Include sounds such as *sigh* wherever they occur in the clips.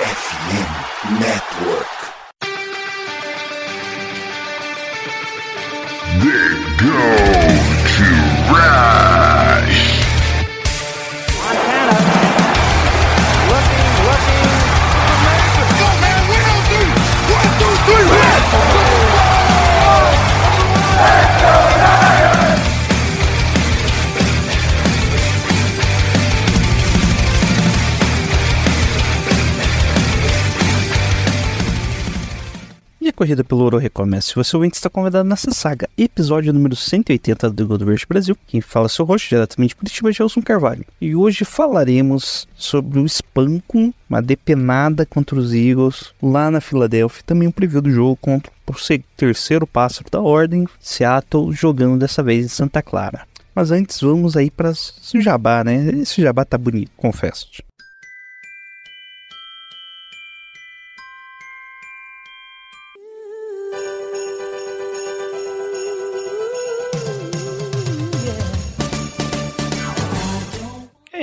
FM Network. Corrida pelo ouro recomeça. Você ouvinte está convidado nessa saga, episódio número 180 do Gold Rush Brasil. Quem fala é seu rosto diretamente de Curitiba, Gelson Carvalho. E hoje falaremos sobre o Spankun, uma depenada contra os Eagles lá na Filadélfia. Também um preview do jogo contra o terceiro pássaro da ordem, Seattle, jogando dessa vez em Santa Clara. Mas antes vamos aí para esse jabá, né? Esse jabá tá bonito, confesso. E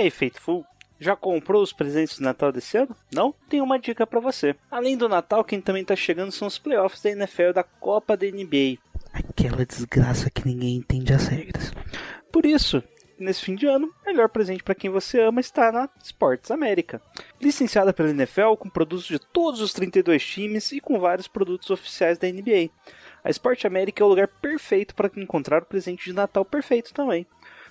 aí, Faithful? Já comprou os presentes de Natal desse ano? Não? Tenho uma dica pra você. Além do Natal, quem também tá chegando são os playoffs da NFL e da Copa da NBA. Aquela desgraça que ninguém entende as regras. Por isso, nesse fim de ano, o melhor presente para quem você ama está na Sports América. Licenciada pela NFL com produtos de todos os 32 times e com vários produtos oficiais da NBA. A Sport América é o lugar perfeito para encontrar o presente de Natal perfeito também.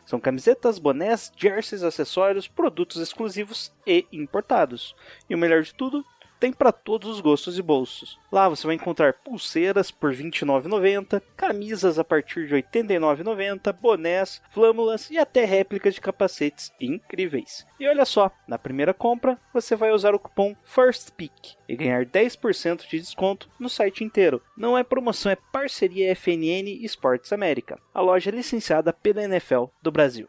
São camisetas, bonés, jerseys, acessórios, produtos exclusivos e importados. E o melhor de tudo, tem para todos os gostos e bolsos. Lá você vai encontrar pulseiras por R$ 29,90, camisas a partir de R$ 89,90, bonés, flâmulas e até réplicas de capacetes incríveis. E olha só, na primeira compra você vai usar o cupom FIRSTPICK e ganhar 10% de desconto no site inteiro. Não é promoção, é parceria FNN Esportes América, a loja licenciada pela NFL do Brasil.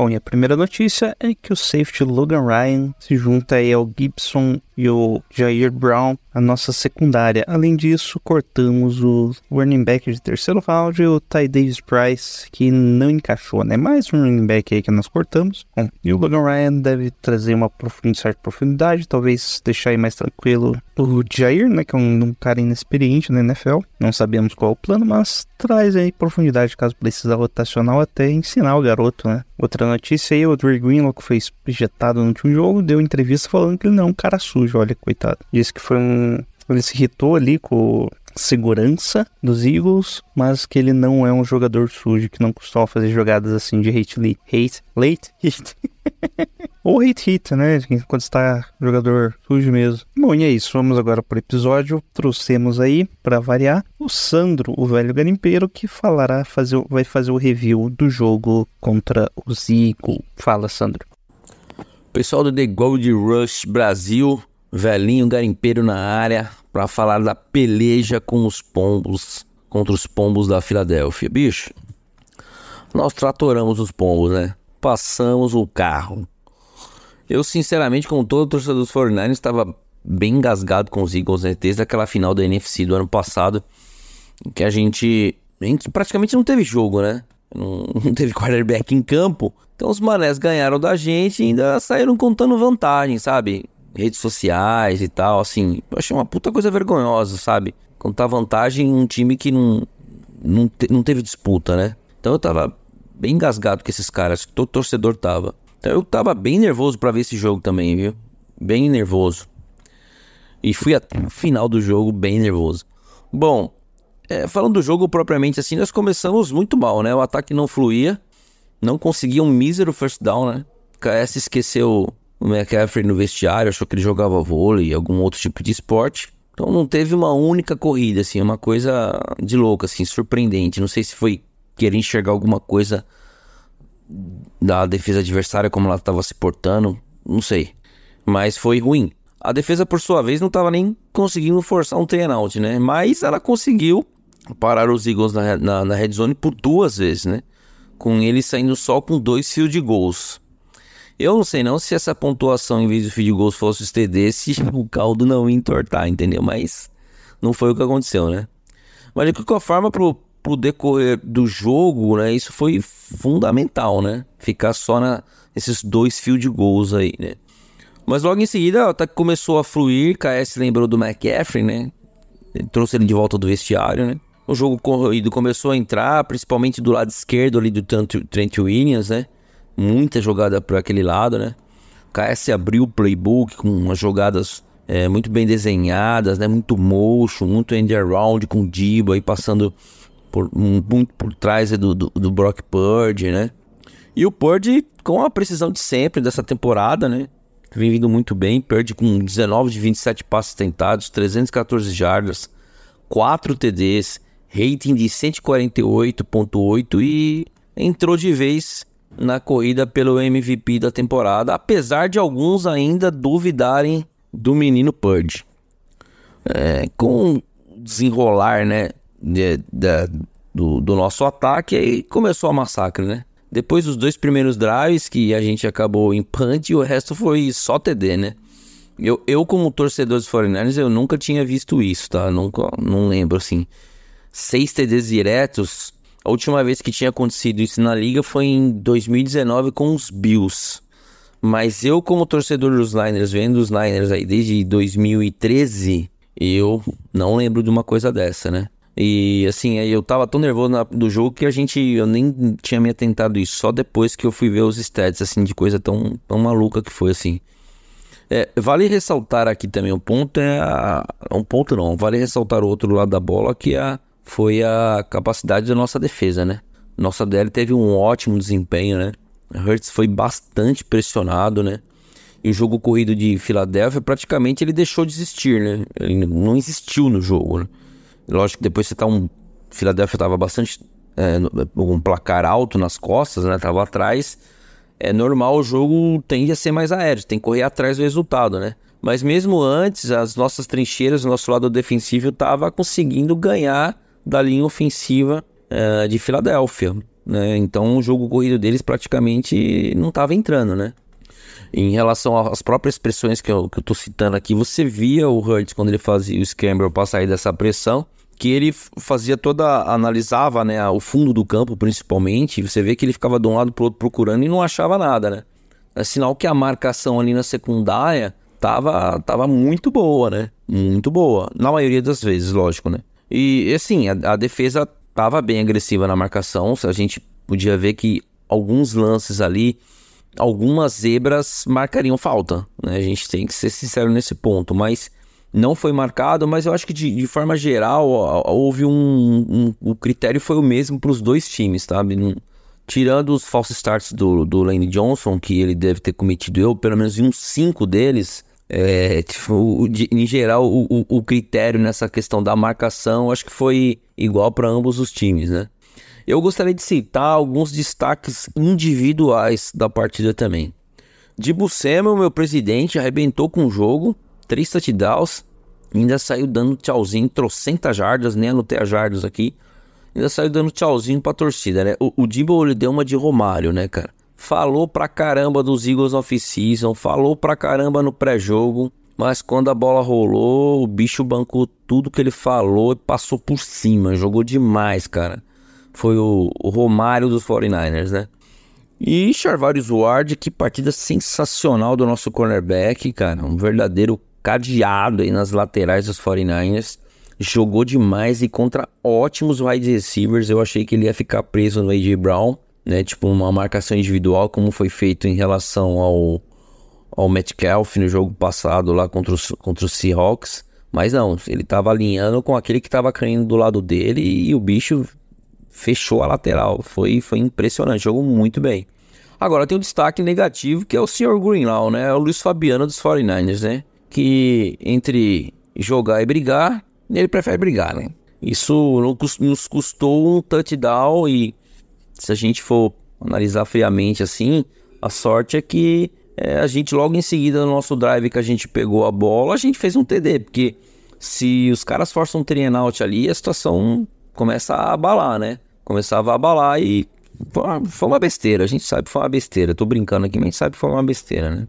Bom, e a primeira notícia é que o safety Logan Ryan se junta aí ao Gibson e o Jair Brown, a nossa secundária. Além disso, cortamos o running back de terceiro round o Ty Davis Price, que não encaixou, né? Mais um running back aí que nós cortamos. Bom, e o Logan Ryan deve trazer uma profund- certa profundidade, talvez deixar aí mais tranquilo o Jair, né? Que é um, um cara inexperiente na NFL. Não sabemos qual é o plano, mas traz aí profundidade caso precisar rotacional até ensinar o garoto, né? Outra notícia aí, o Dre Greenlow, que foi projetado no último jogo, deu entrevista falando que ele não é um cara sujo, olha, coitado. Disse que foi um... Ele se irritou ali com segurança dos Eagles, mas que ele não é um jogador sujo, que não costuma fazer jogadas assim de hate lead. Hate? Late? Hit. *laughs* Ou hate hit, né? Quando está jogador sujo mesmo. Bom, e é isso. Vamos agora para o episódio. Trouxemos aí, para variar, o Sandro, o velho garimpeiro, que falará, fazer, vai fazer o review do jogo contra os Eagles. Fala, Sandro. Pessoal do The Gold Rush Brasil, velhinho garimpeiro na área, para falar da peleja com os pombos, contra os pombos da Filadélfia. Bicho, nós tratoramos os pombos, né? Passamos o carro. Eu, sinceramente, como todo torcedor dos 49ers, estava bem engasgado com os Eagles, né? Desde aquela final da NFC do ano passado, em que a gente, a gente praticamente não teve jogo, né? Não, *laughs* não teve quarterback em campo. Então os manés ganharam da gente e ainda saíram contando vantagem, sabe? Redes sociais e tal, assim. Eu achei uma puta coisa vergonhosa, sabe? Contar vantagem em um time que não, não, te- não teve disputa, né? Então eu tava bem engasgado com esses caras, todo torcedor tava. Então eu tava bem nervoso pra ver esse jogo também, viu? Bem nervoso. E fui até o final do jogo bem nervoso. Bom, é, falando do jogo propriamente assim, nós começamos muito mal, né? O ataque não fluía, não conseguia um mísero first down, né? O KS esqueceu o McCaffrey no vestiário, achou que ele jogava vôlei, algum outro tipo de esporte. Então não teve uma única corrida, assim, uma coisa de louco, assim, surpreendente. Não sei se foi querer enxergar alguma coisa da defesa adversária, como ela estava se portando, não sei. Mas foi ruim. A defesa, por sua vez, não estava nem conseguindo forçar um three and out, né? Mas ela conseguiu parar os Eagles na, na, na red zone por duas vezes, né? Com eles saindo só com dois field goals. Eu não sei não se essa pontuação em vez de field goals fosse os se *laughs* o caldo não ia entortar, entendeu? Mas não foi o que aconteceu, né? Mas de qualquer forma, pro, pro decorrer do jogo, né? Isso foi fundamental, né? Ficar só na, nesses dois field goals aí, né? Mas logo em seguida, até que começou a fluir, KS lembrou do McCaffrey, né? Ele trouxe ele de volta do vestiário, né? O jogo corrido começou a entrar, principalmente do lado esquerdo ali do Trent Williams, né? Muita jogada por aquele lado, né? KS abriu o playbook com umas jogadas é, muito bem desenhadas, né? Muito motion, muito end around com o Dibo aí passando por, muito por trás do, do, do Brock Purdy, né? E o Purdy com a precisão de sempre dessa temporada, né? Vem vindo muito bem. Purdy com 19 de 27 passes tentados, 314 jardas, 4 TDs, rating de 148.8 e entrou de vez na corrida pelo MVP da temporada, apesar de alguns ainda duvidarem do menino Purdy. É, com desenrolar, né, de- da- do, do nosso ataque, aí começou a massacre, né? Depois dos dois primeiros drives, que a gente acabou em punt, e o resto foi só TD, né? Eu, eu como torcedor dos 49ers, eu nunca tinha visto isso, tá? Nunca, não lembro, assim. Seis TDs diretos. A última vez que tinha acontecido isso na liga foi em 2019 com os Bills. Mas eu, como torcedor dos Niners, vendo os Niners aí desde 2013, eu não lembro de uma coisa dessa, né? E assim, eu tava tão nervoso na- do jogo que a gente, eu nem tinha me atentado isso, só depois que eu fui ver os stats, assim, de coisa tão, tão maluca que foi, assim. É, vale ressaltar aqui também um ponto é a, um ponto não, vale ressaltar o outro lado da bola que é a, foi a capacidade da nossa defesa, né? Nossa DL teve um ótimo desempenho, né? Hurts foi bastante pressionado, né? E o jogo corrido de Filadélfia praticamente ele deixou de existir, né? Ele não existiu no jogo, né? Lógico que depois você tá um Filadélfia tava bastante é, um placar alto nas costas, né? Tava atrás é normal o jogo tende a ser mais aéreo, tem que correr atrás do resultado, né? Mas mesmo antes, as nossas trincheiras, o nosso lado defensivo tava conseguindo ganhar da linha ofensiva eh, de Filadélfia, né? Então o jogo corrido deles praticamente não tava entrando, né? Em relação às próprias pressões que eu, que eu citando aqui, você via o Hurts quando ele fazia o scramble para sair dessa pressão, que ele fazia toda, analisava, né, o fundo do campo principalmente, você vê que ele ficava de um lado pro outro procurando e não achava nada, né? É sinal que a marcação ali na secundária tava, tava muito boa, né? Muito boa. Na maioria das vezes, lógico, né? E assim, a, a defesa tava bem agressiva na marcação. A gente podia ver que alguns lances ali, algumas zebras marcariam falta, né? A gente tem que ser sincero nesse ponto, mas não foi marcado, mas eu acho que de, de forma geral houve um, um- O critério foi o mesmo para os dois times, sabe? Tirando os false starts do, do Lane Johnson, que ele deve ter cometido eu, pelo menos em uns cinco deles. É, tipo, o- de- em geral, o, o- o critério nessa questão da marcação acho que foi igual para ambos os times, né? Eu gostaria de citar alguns destaques individuais da partida também. Dibu Samuel, meu presidente, arrebentou com o jogo, três touchdowns, ainda saiu dando tchauzinho, trocentas jardas, nem anotei as jardas aqui, ainda saiu dando tchauzinho pra torcida, né? O, o Dibu, ele deu uma de Romário, né, cara? Falou pra caramba dos Eagles off-season, falou pra caramba no pré-jogo, mas quando a bola rolou, o bicho bancou tudo que ele falou e passou por cima, jogou demais, cara. Foi o, o Romário dos 49ers, né? E Charvarius Ward, que partida sensacional do nosso cornerback, cara. Um verdadeiro cadeado aí nas laterais dos 49ers. Jogou demais e contra ótimos wide receivers. Eu achei que ele ia ficar preso no A.J. Brown, né? Tipo uma marcação individual, como foi feito em relação ao, ao Metcalf no jogo passado lá contra os, contra os Seahawks. Mas não, ele tava alinhando com aquele que tava caindo do lado dele e o bicho fechou a lateral. Foi, foi impressionante, jogou muito bem. Agora tem um destaque negativo que é o Sr. Greenlaw, né? É o Luiz Fabiano dos 49ers, né? Que entre jogar e brigar, ele prefere brigar, né? Isso nos custou um touchdown e se a gente for analisar friamente assim, a sorte é que é, a gente logo em seguida no nosso drive que a gente pegou a bola, a gente fez um TD, porque se os caras forçam um three and out ali, a situação começa a abalar, né? Começava a abalar e foi uma, foi uma besteira, a gente sabe que foi uma besteira. Tô brincando aqui, mas a gente sabe que foi uma besteira, né?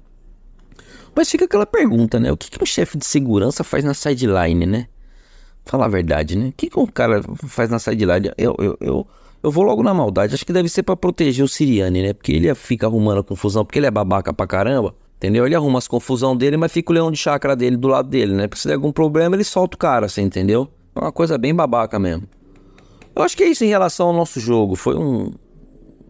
Mas fica aquela pergunta, né? O que, que um chefe de segurança faz na sideline, né? Falar a verdade, né? O que, que um cara faz na sideline? Eu, eu, eu, eu vou logo na maldade. Acho que deve ser pra proteger o Siriane, né? Porque ele fica arrumando confusão, porque ele é babaca pra caramba. Entendeu? Ele arruma as confusão dele, mas fica o leão de chácara dele do lado dele, né? Porque se der algum problema, ele solta o cara, você entendeu? É uma coisa bem babaca mesmo. Eu acho que é isso em relação ao nosso jogo. Foi um,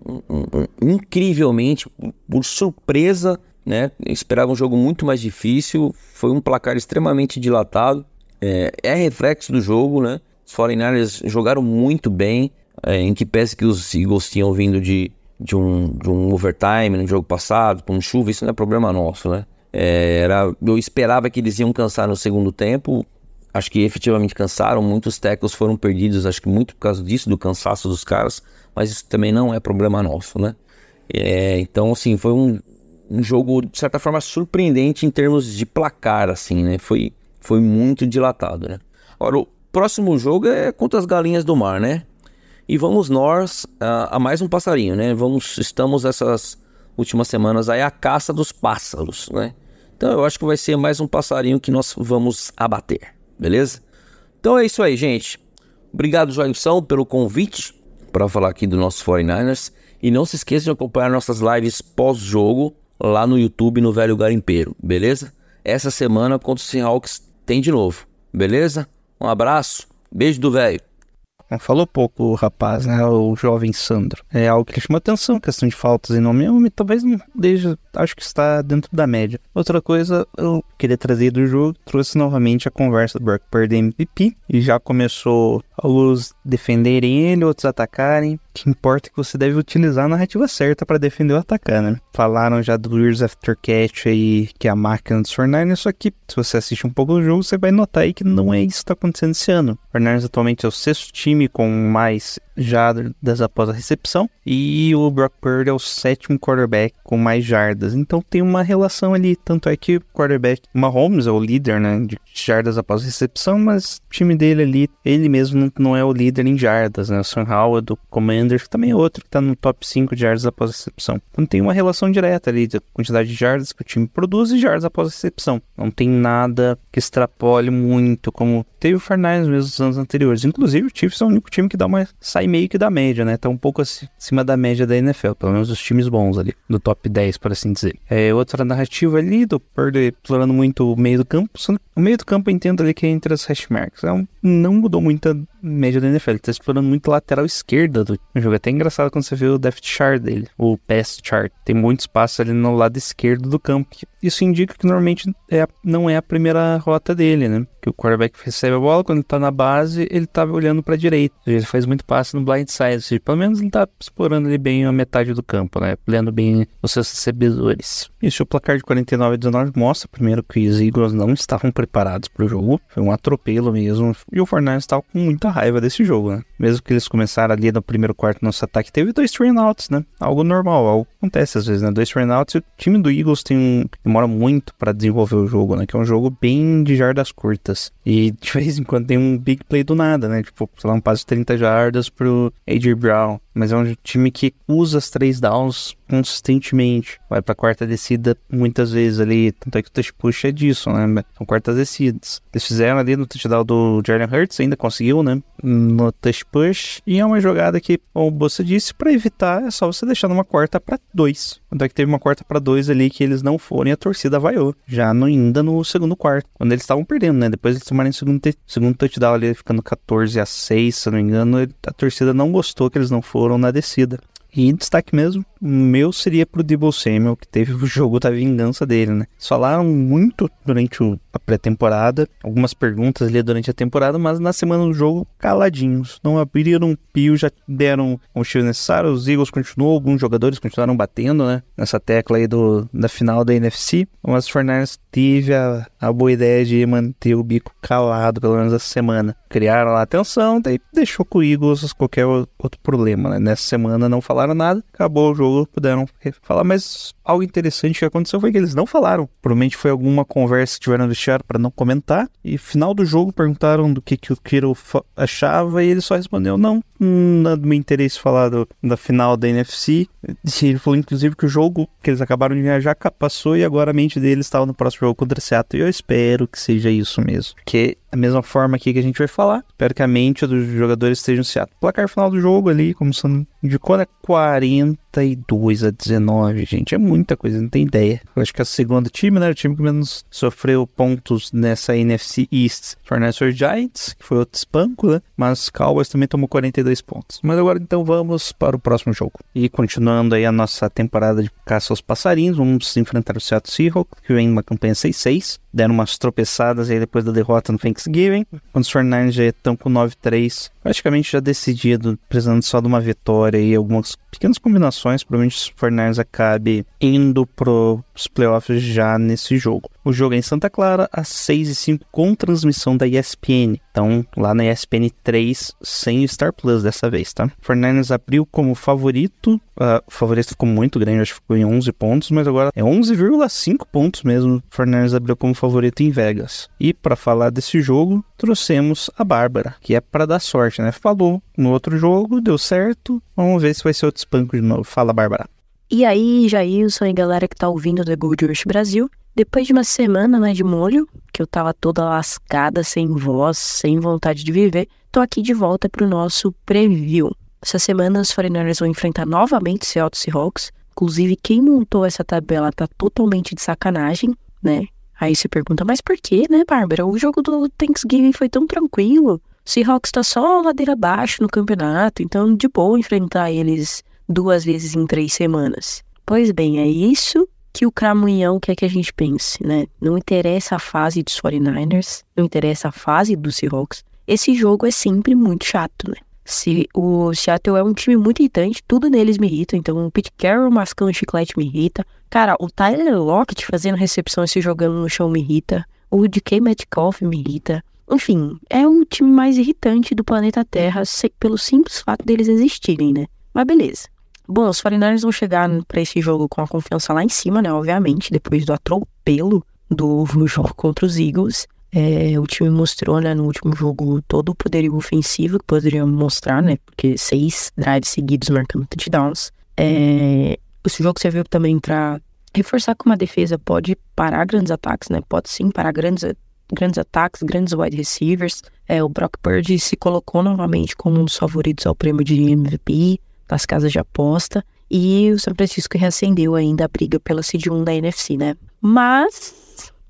um- um- incrivelmente, por surpresa, né? Eu esperava um jogo muito mais difícil. Foi um placar extremamente dilatado. É, é reflexo do jogo, né? Os 49ers jogaram muito bem. É, em que pese que os Eagles tinham vindo de, de, um, de um overtime no jogo passado, com chuva, isso não é problema nosso, né? É, era, eu esperava que eles iam cansar no segundo tempo. Acho que efetivamente cansaram. Muitos tackles foram perdidos, acho que muito por causa disso, do cansaço dos caras. Mas isso também não é problema nosso, né? É, então, assim, foi um, um jogo, de certa forma, surpreendente em termos de placar, assim, né? Foi, foi muito dilatado, né? Agora, o próximo jogo é contra as galinhas do mar, né? E vamos nós a, a mais um passarinho, né? Vamos, estamos essas últimas semanas aí à caça dos pássaros, né? Então eu acho que vai ser mais um passarinho que nós vamos abater, beleza? Então é isso aí, gente. Obrigado, Joilson, pelo convite para falar aqui do nosso 49ers. E não se esqueça de acompanhar nossas lives pós-jogo lá no YouTube no Velho Garimpeiro, beleza? Essa semana contra o Seahawks tem de novo, beleza? Um abraço, beijo do velho. Falou pouco o rapaz, né? O jovem Sandro. É algo que chama atenção, questão de faltas em nome. Eu, talvez não deixe, acho que está dentro da média. Outra coisa, eu queria trazer do jogo, trouxe novamente a conversa do Brock Purdy MVP. E já começou alguns defenderem ele, outros atacarem. Que importa é que você deve utilizar a narrativa certa para defender o atacar, né? Falaram já do Years After Catch aí, que é a máquina dos 49ers, só que se você assiste um pouco do jogo, você vai notar aí que não é isso que está acontecendo esse ano. O 49ers atualmente é o sexto time com mais jardas após a recepção, e o Brock Purdy é o sétimo quarterback com mais jardas. Então tem uma relação ali, tanto é que o quarterback Mahomes é o líder, né, de jardas após a recepção, mas o time dele ali, ele mesmo não- é o líder em jardas, né? O Sam Howell do Commanders também é outro que tá no top 5 de jardas após a recepção. Então tem uma relação direta ali da quantidade de jardas que o time produz e jardas após a recepção. Não tem nada que extrapole muito como teve o Fernandes mesmo nos anos anteriores. Inclusive o Chiefs é o único time que dá uma sai meio que da média, né? Tá um pouco aci- acima da média da NFL, pelo menos os times bons ali, do top 10, por assim dizer. É outra narrativa ali do Purdy explorando muito o meio do campo. O meio do campo eu entendo ali que é entre as hash marks. É um- não mudou muito a média da NFL. Ele tá explorando muito a lateral esquerda do jogo. É até engraçado quando você vê o depth chart dele, o pass chart. Tem muito espaço ali no lado esquerdo do campo. Isso indica que normalmente é não é a primeira rota dele, né? Que o quarterback recebe a bola, quando ele tá na base, ele tá olhando pra direita. Ou seja, Ele faz muito passe no blind side. Ou seja, pelo menos ele tá explorando ali bem a metade do campo, né? Lendo bem os seus recebedores. Isso, o placar de 49 a 19 mostra, primeiro, que os Eagles não estavam preparados pro jogo. Foi um atropelo mesmo. E o Fortnite estava com muita raiva desse jogo, né? Mesmo que eles começaram ali no primeiro quarto, nosso ataque teve dois outs, né? Algo normal, algo acontece às vezes, né? Dois outs e o time do Eagles tem um, demora muito para desenvolver o jogo, né? Que é um jogo bem de jardas curtas. E de vez em quando tem um big play do nada, né? Tipo, sei lá, um passe de 30 jardas pro A.J. Brown. Mas é um time que usa as três downs consistentemente. Vai pra quarta descida muitas vezes ali. Tanto é que o touch push é disso, né? São quartas descidas. Eles fizeram ali no touchdown do Jalen Hurts, ainda conseguiu, né? No touch push. E é uma jogada que, como Bolsa disse, pra evitar é só você deixar numa quarta pra dois. Tanto é que teve uma quarta pra dois ali que eles não foram e a torcida vaiou. Já no, ainda no segundo quarto. Quando eles estavam perdendo, né? Depois eles tomaram o segundo, segundo touchdown ali, ficando 14 a 6, se não me engano. A torcida não gostou que eles não foram na descida. E destaque mesmo, O meu seria pro Debo Samuel, que teve o jogo da vingança dele, né? Falaram muito durante o- a pré-temporada, algumas perguntas ali durante a temporada, mas na semana do jogo, caladinhos. Não abriram um pio, já deram o estilo necessário. Os Eagles continuou, alguns jogadores continuaram batendo, né? Nessa tecla aí do, da final da NFC. Mas o Fernandes teve a, a boa ideia de manter o bico calado, pelo menos essa semana. Criaram lá atenção, daí deixou com o Eagles qualquer outro problema, né? Nessa semana não falaram nada, acabou o jogo, puderam falar, mas algo interessante que aconteceu foi que eles não falaram. Provavelmente foi alguma conversa que tiveram no vestiário para não comentar. E final do jogo perguntaram do que, que o Kiro achava e ele só respondeu: não, hum, nada do meu interesse falar do- da final da NFC. E ele falou, inclusive, que o jogo que eles acabaram de ca- passou e agora a mente deles estava no próximo jogo contra Seattle. E eu espero que seja isso mesmo. Porque da mesma forma aqui que a gente vai falar, espero que a mente dos jogadores esteja no. Placar final do jogo ali, como você indicou, né? 42 a 19, gente. É muita coisa, não tem ideia. Eu acho que é o segundo time, né? O time que menos sofreu pontos nessa NFC East. Foi Giants, que foi outro espanco, né? Mas Cowboys também tomou 42 pontos. Mas agora então vamos para o próximo jogo. E continuando aí a nossa temporada de caça aos passarinhos, vamos enfrentar o Seattle Seahawks, que vem numa campanha 6-6. Deram umas tropeçadas aí depois da derrota no Thanksgiving. Quando os 49ers já estão com 9-3, praticamente já decidido, precisando só de uma vitória e algumas pequenas combinações. Provavelmente os 49ers acabe indo pros playoffs já nesse jogo. O jogo é em Santa Clara, às 6 e 5 com transmissão da ESPN. Então, lá na ESPN 3, sem Star Plus dessa vez, tá? 49ers abriu como favorito. ah, o favorito ficou muito grande, acho que ficou em 11 pontos, mas agora é 11,5 pontos mesmo. 49ers abriu como favorito em Vegas. E para falar desse jogo, trouxemos a Bárbara, que é para dar sorte, né? Falou no outro jogo, deu certo. Vamos ver se vai ser outro espanco de novo. Fala, Bárbara. E aí, Jailson e galera que tá ouvindo The Gold Rush Brasil, depois de uma semana, né, de molho, que eu tava toda lascada, sem voz, sem vontade de viver, tô aqui de volta pro nosso preview. Essa semana os 49ers vão enfrentar novamente Seattle Seahawks. Inclusive, quem montou essa tabela tá totalmente de sacanagem, né? Aí você pergunta, mas por que, né, Bárbara? O jogo do Thanksgiving foi tão tranquilo. Seahawks tá só ladeira abaixo no campeonato, então de boa enfrentar eles duas vezes em três semanas. Pois bem, é isso que o Cramunhão quer que a gente pense, né? Não interessa a fase dos 49ers, não interessa a fase dos Seahawks. Esse jogo é sempre muito chato, né? Se o Seattle é um time muito irritante, tudo neles me irrita. Então, o Pete Carroll mascando chiclete me irrita. Cara, o Tyler Lockett fazendo recepção e se jogando no chão me irrita. O DK Metcalf me irrita. Enfim, é o time mais irritante do planeta Terra pelo simples fato deles existirem, né? Mas beleza. Bom, os 49ers vão chegar pra esse jogo com a confiança lá em cima, né? Obviamente, depois do atropelo do jogo contra os Eagles. É, o time mostrou, né, no último jogo todo o poderio ofensivo que poderia mostrar, né? Porque seis drives seguidos marcando touchdowns. É, esse jogo serviu também pra reforçar como a defesa pode parar grandes ataques, né? Pode sim parar grandes, grandes ataques, grandes wide receivers. É, o Brock Purdy se colocou novamente como um dos favoritos ao prêmio de MVP das casas de aposta. E o São Francisco reacendeu ainda a briga pela seed 1 da NFC, né? Mas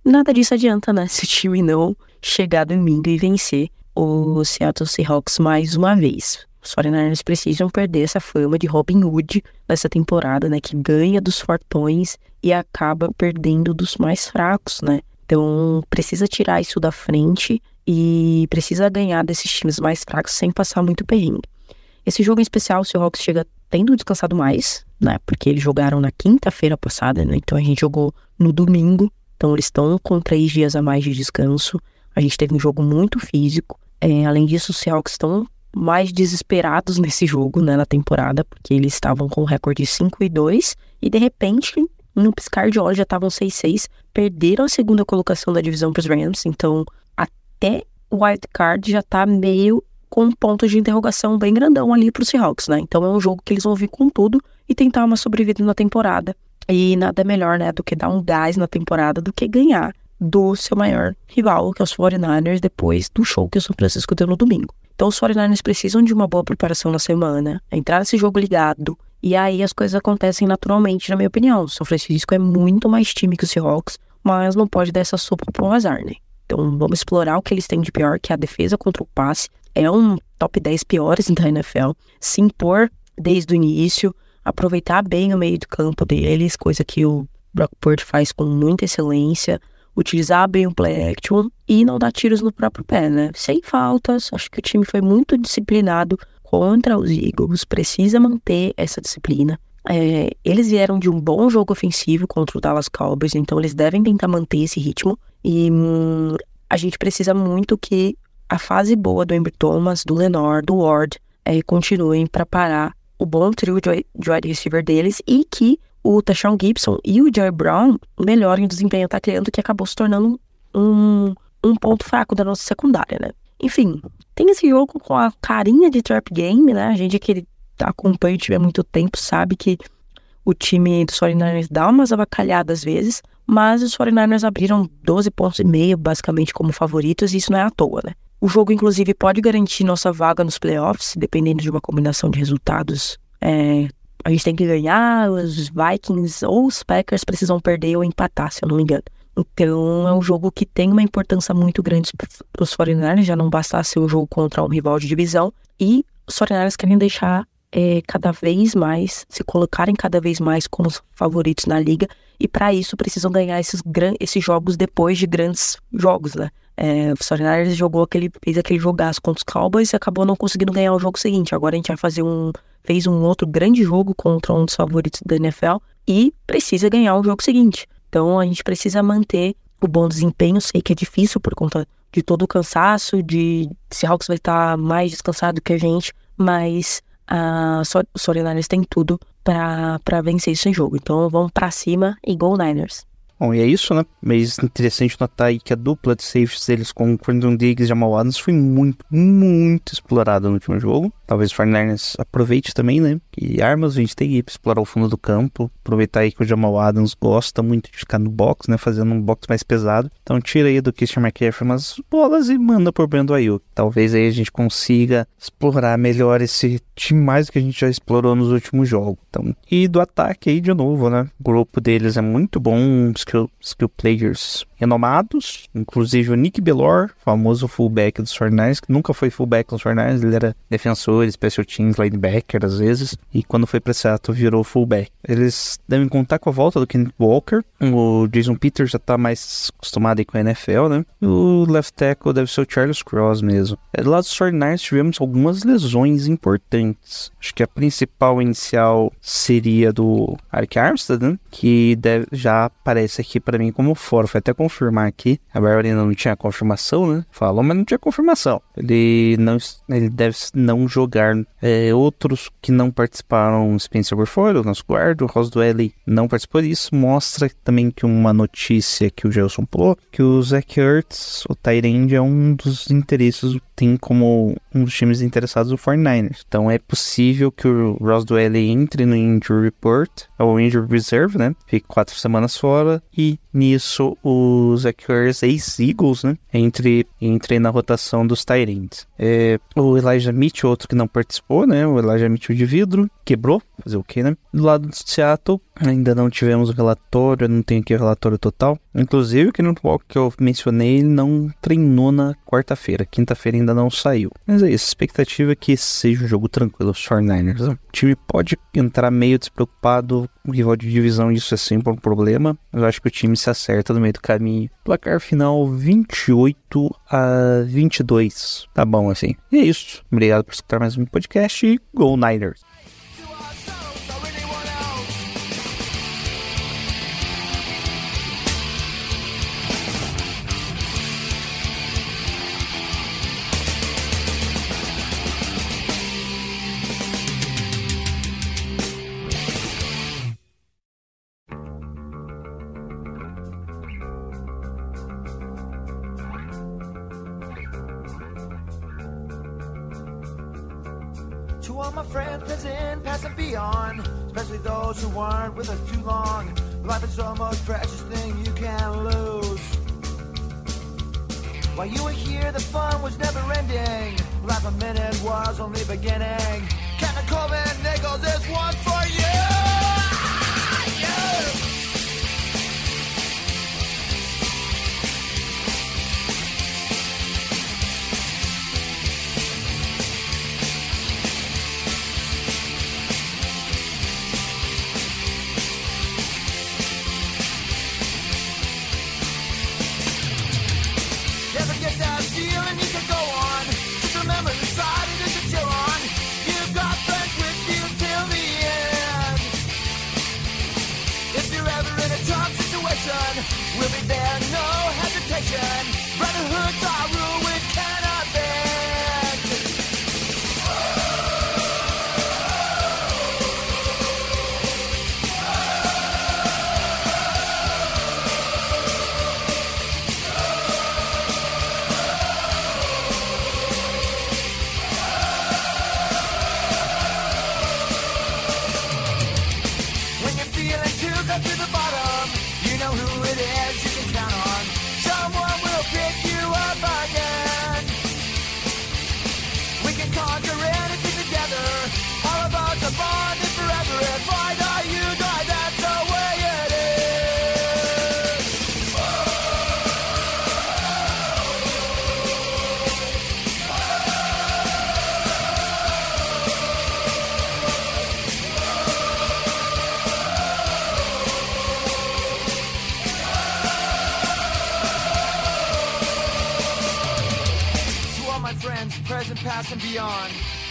nada disso adianta, né? *laughs* Se o time não chegar domingo e vencer o Seattle Seahawks mais uma vez. Os 49ers precisam perder essa fama de Robin Hood nessa temporada, né? Que ganha dos fortões e acaba perdendo dos mais fracos, né? Então precisa tirar isso da frente e precisa ganhar desses times mais fracos sem passar muito perrengue. Esse jogo em especial, o Seahawks chega tendo descansado mais, né? Porque eles jogaram na quinta-feira passada, né? Então a gente jogou no domingo. Então eles estão com três dias a mais de descanso. A gente teve um jogo muito físico. É, além disso, os Seahawks estão mais desesperados *laughs* nesse jogo, né? Na temporada, porque eles estavam com o recorde 5 e 2 e de repente, no piscar de olhos, já estavam 6-6. Perderam a segunda colocação da divisão para os Rams. Então até o wild card já tá meio com um ponto de interrogação bem grandão ali pro Seahawks, né? Então é um jogo que eles vão vir com tudo e tentar uma sobrevida na temporada. E nada melhor, né, do que dar um gás na temporada do que ganhar do seu maior rival, que é os 49ers, depois do show que o São Francisco deu no domingo. Então os 49ers precisam de uma boa preparação na semana, entrar nesse jogo ligado, e aí as coisas acontecem naturalmente, na minha opinião. O São Francisco é muito mais time que o Seahawks, mas não pode dar essa sopa pro azar, né? Então vamos explorar o que eles têm de pior, que é a defesa contra o passe. É um top 10 piores *laughs* da NFL. Se impor desde o início, aproveitar bem o meio do campo deles, coisa que o Brock Purdy faz com muita excelência, utilizar bem o play action e não dar tiros no próprio pé, né? Sem faltas, acho que o time foi muito disciplinado contra os Eagles, precisa manter essa disciplina. É, eles vieram de um bom jogo ofensivo contra o Dallas Cowboys, então eles devem tentar manter esse ritmo. E hum, a gente precisa muito que a fase boa do Amber Thomas, do Lenore, do Ward é, continuem para parar o bom trio de de wide receiver deles e que o Tashawn Gibson e o Jerry Brown melhorem o desempenho atacando, que acabou se tornando um, um ponto fraco da nossa secundária, né? Enfim, tem esse jogo com a carinha de trap game, né? A gente que acompanha o time há muito tempo sabe que o time dos 49ers dá umas avacalhadas às vezes, mas os 49ers abriram 12 pontos e meio, basicamente, como favoritos, e isso não é à toa, né? O jogo, inclusive, pode garantir nossa vaga nos playoffs, dependendo de uma combinação de resultados. É, a gente tem que ganhar, os Vikings ou os Packers precisam perder ou empatar, se eu não me engano. Então, é um jogo que tem uma importância muito grande para os 49ers, já não bastasse o jogo contra um rival de divisão. E os 49ers querem deixar é, cada vez mais, se colocarem cada vez mais como os favoritos na liga. E para isso precisam ganhar esses, esses jogos depois de grandes jogos, né? É, o 49ers jogou aquele, fez aquele jogaço contra os Cowboys e acabou não conseguindo ganhar o jogo seguinte. Agora a gente vai fazer um. Fez um outro grande jogo contra um dos favoritos da NFL e precisa ganhar o jogo seguinte. Então a gente precisa manter o bom desempenho. Sei que é difícil por conta de todo o cansaço, de Seahawks vai estar mais descansado que a gente, mas a So- os 49ers têm tudo para vencer esse jogo. Então vamos para cima e Go Niners. Bom, e é isso, né? Mas interessante notar aí que a dupla de safes deles com Quentin Diggs e Jamal Adams foi muito, muito explorada no último jogo. Talvez o 49ers aproveite também, né? Que armas a gente tem aí pra explorar o fundo do campo. Aproveitar aí que o Jamal Adams gosta muito de ficar no box, né? Fazendo um box mais pesado. Então tira aí do Christian McCaffrey umas bolas e manda pro Brandon Ayuk. Talvez aí a gente consiga explorar melhor esse time mais que a gente já explorou nos últimos jogos. Então, e do ataque aí de novo, né? O grupo deles é muito bom, skill, skill players renomados, inclusive o Nick Bellor, famoso fullback dos 49ers, que nunca foi fullback dos 49ers, ele era defensor, special teams, linebacker às vezes, e quando foi pra Seattle virou fullback. Eles devem contar com a volta do Kenneth Walker, o Jason Peters já tá mais acostumado aí com a NFL, né? E o left tackle deve ser o Charles Cross mesmo. É, Do lado dos 49ers tivemos algumas lesões importantes. Acho que a principal inicial seria do Eric Armstead, né? Que deve, já aparece aqui pra mim como fora. Foi até confirmar aqui. A Barry ainda não tinha confirmação, né? Falou, mas não tinha confirmação. Ele não ele deve não jogar. É, outros que não participaram, Spencer Burford, o nosso guarda, o Roswell não participou disso. Mostra também que uma notícia que o Gelson pulou, que o Zach Ertz, o Tyrande, é um dos interesses, tem como um dos times interessados o 49ers. Então é possível que o Roswell entre no Injury Report, ou Injury Reserve, né? Fique quatro semanas fora e nisso o Zach Ertz, ex-Eagles, né? Entre, entre na rotação dos Tyrants. É, o Elijah Mitchell, outro que não participou, né? O Elijah Mitchell de vidro, quebrou, fazer o que, né? Do lado do Seattle, ainda não tivemos o relatório, não tenho aqui o relatório total. Inclusive, o Kenneth Walker que eu mencionei, ele não treinou na quarta-feira. Quinta-feira ainda não saiu. Mas é isso, a expectativa é que seja um jogo tranquilo, os 49ers. O time pode entrar meio despreocupado, o rival de divisão, isso é sempre um problema. Eu acho que o time se acerta no meio do caminho. Placar final 28 a 22. Tá bom assim. E é isso. Obrigado por escutar mais um podcast e Go Niners! Weren't with us too long. Life is the most precious thing you can lose. While you were here, the fun was never ending. Life a minute was only beginning. Captain Corbin Nichols, this one for you.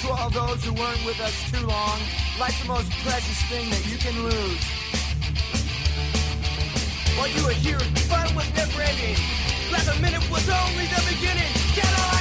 To all those who weren't with us too long. Life's the most precious thing that you can lose. While you were here, fun was never ending. A minute was only the beginning. Can I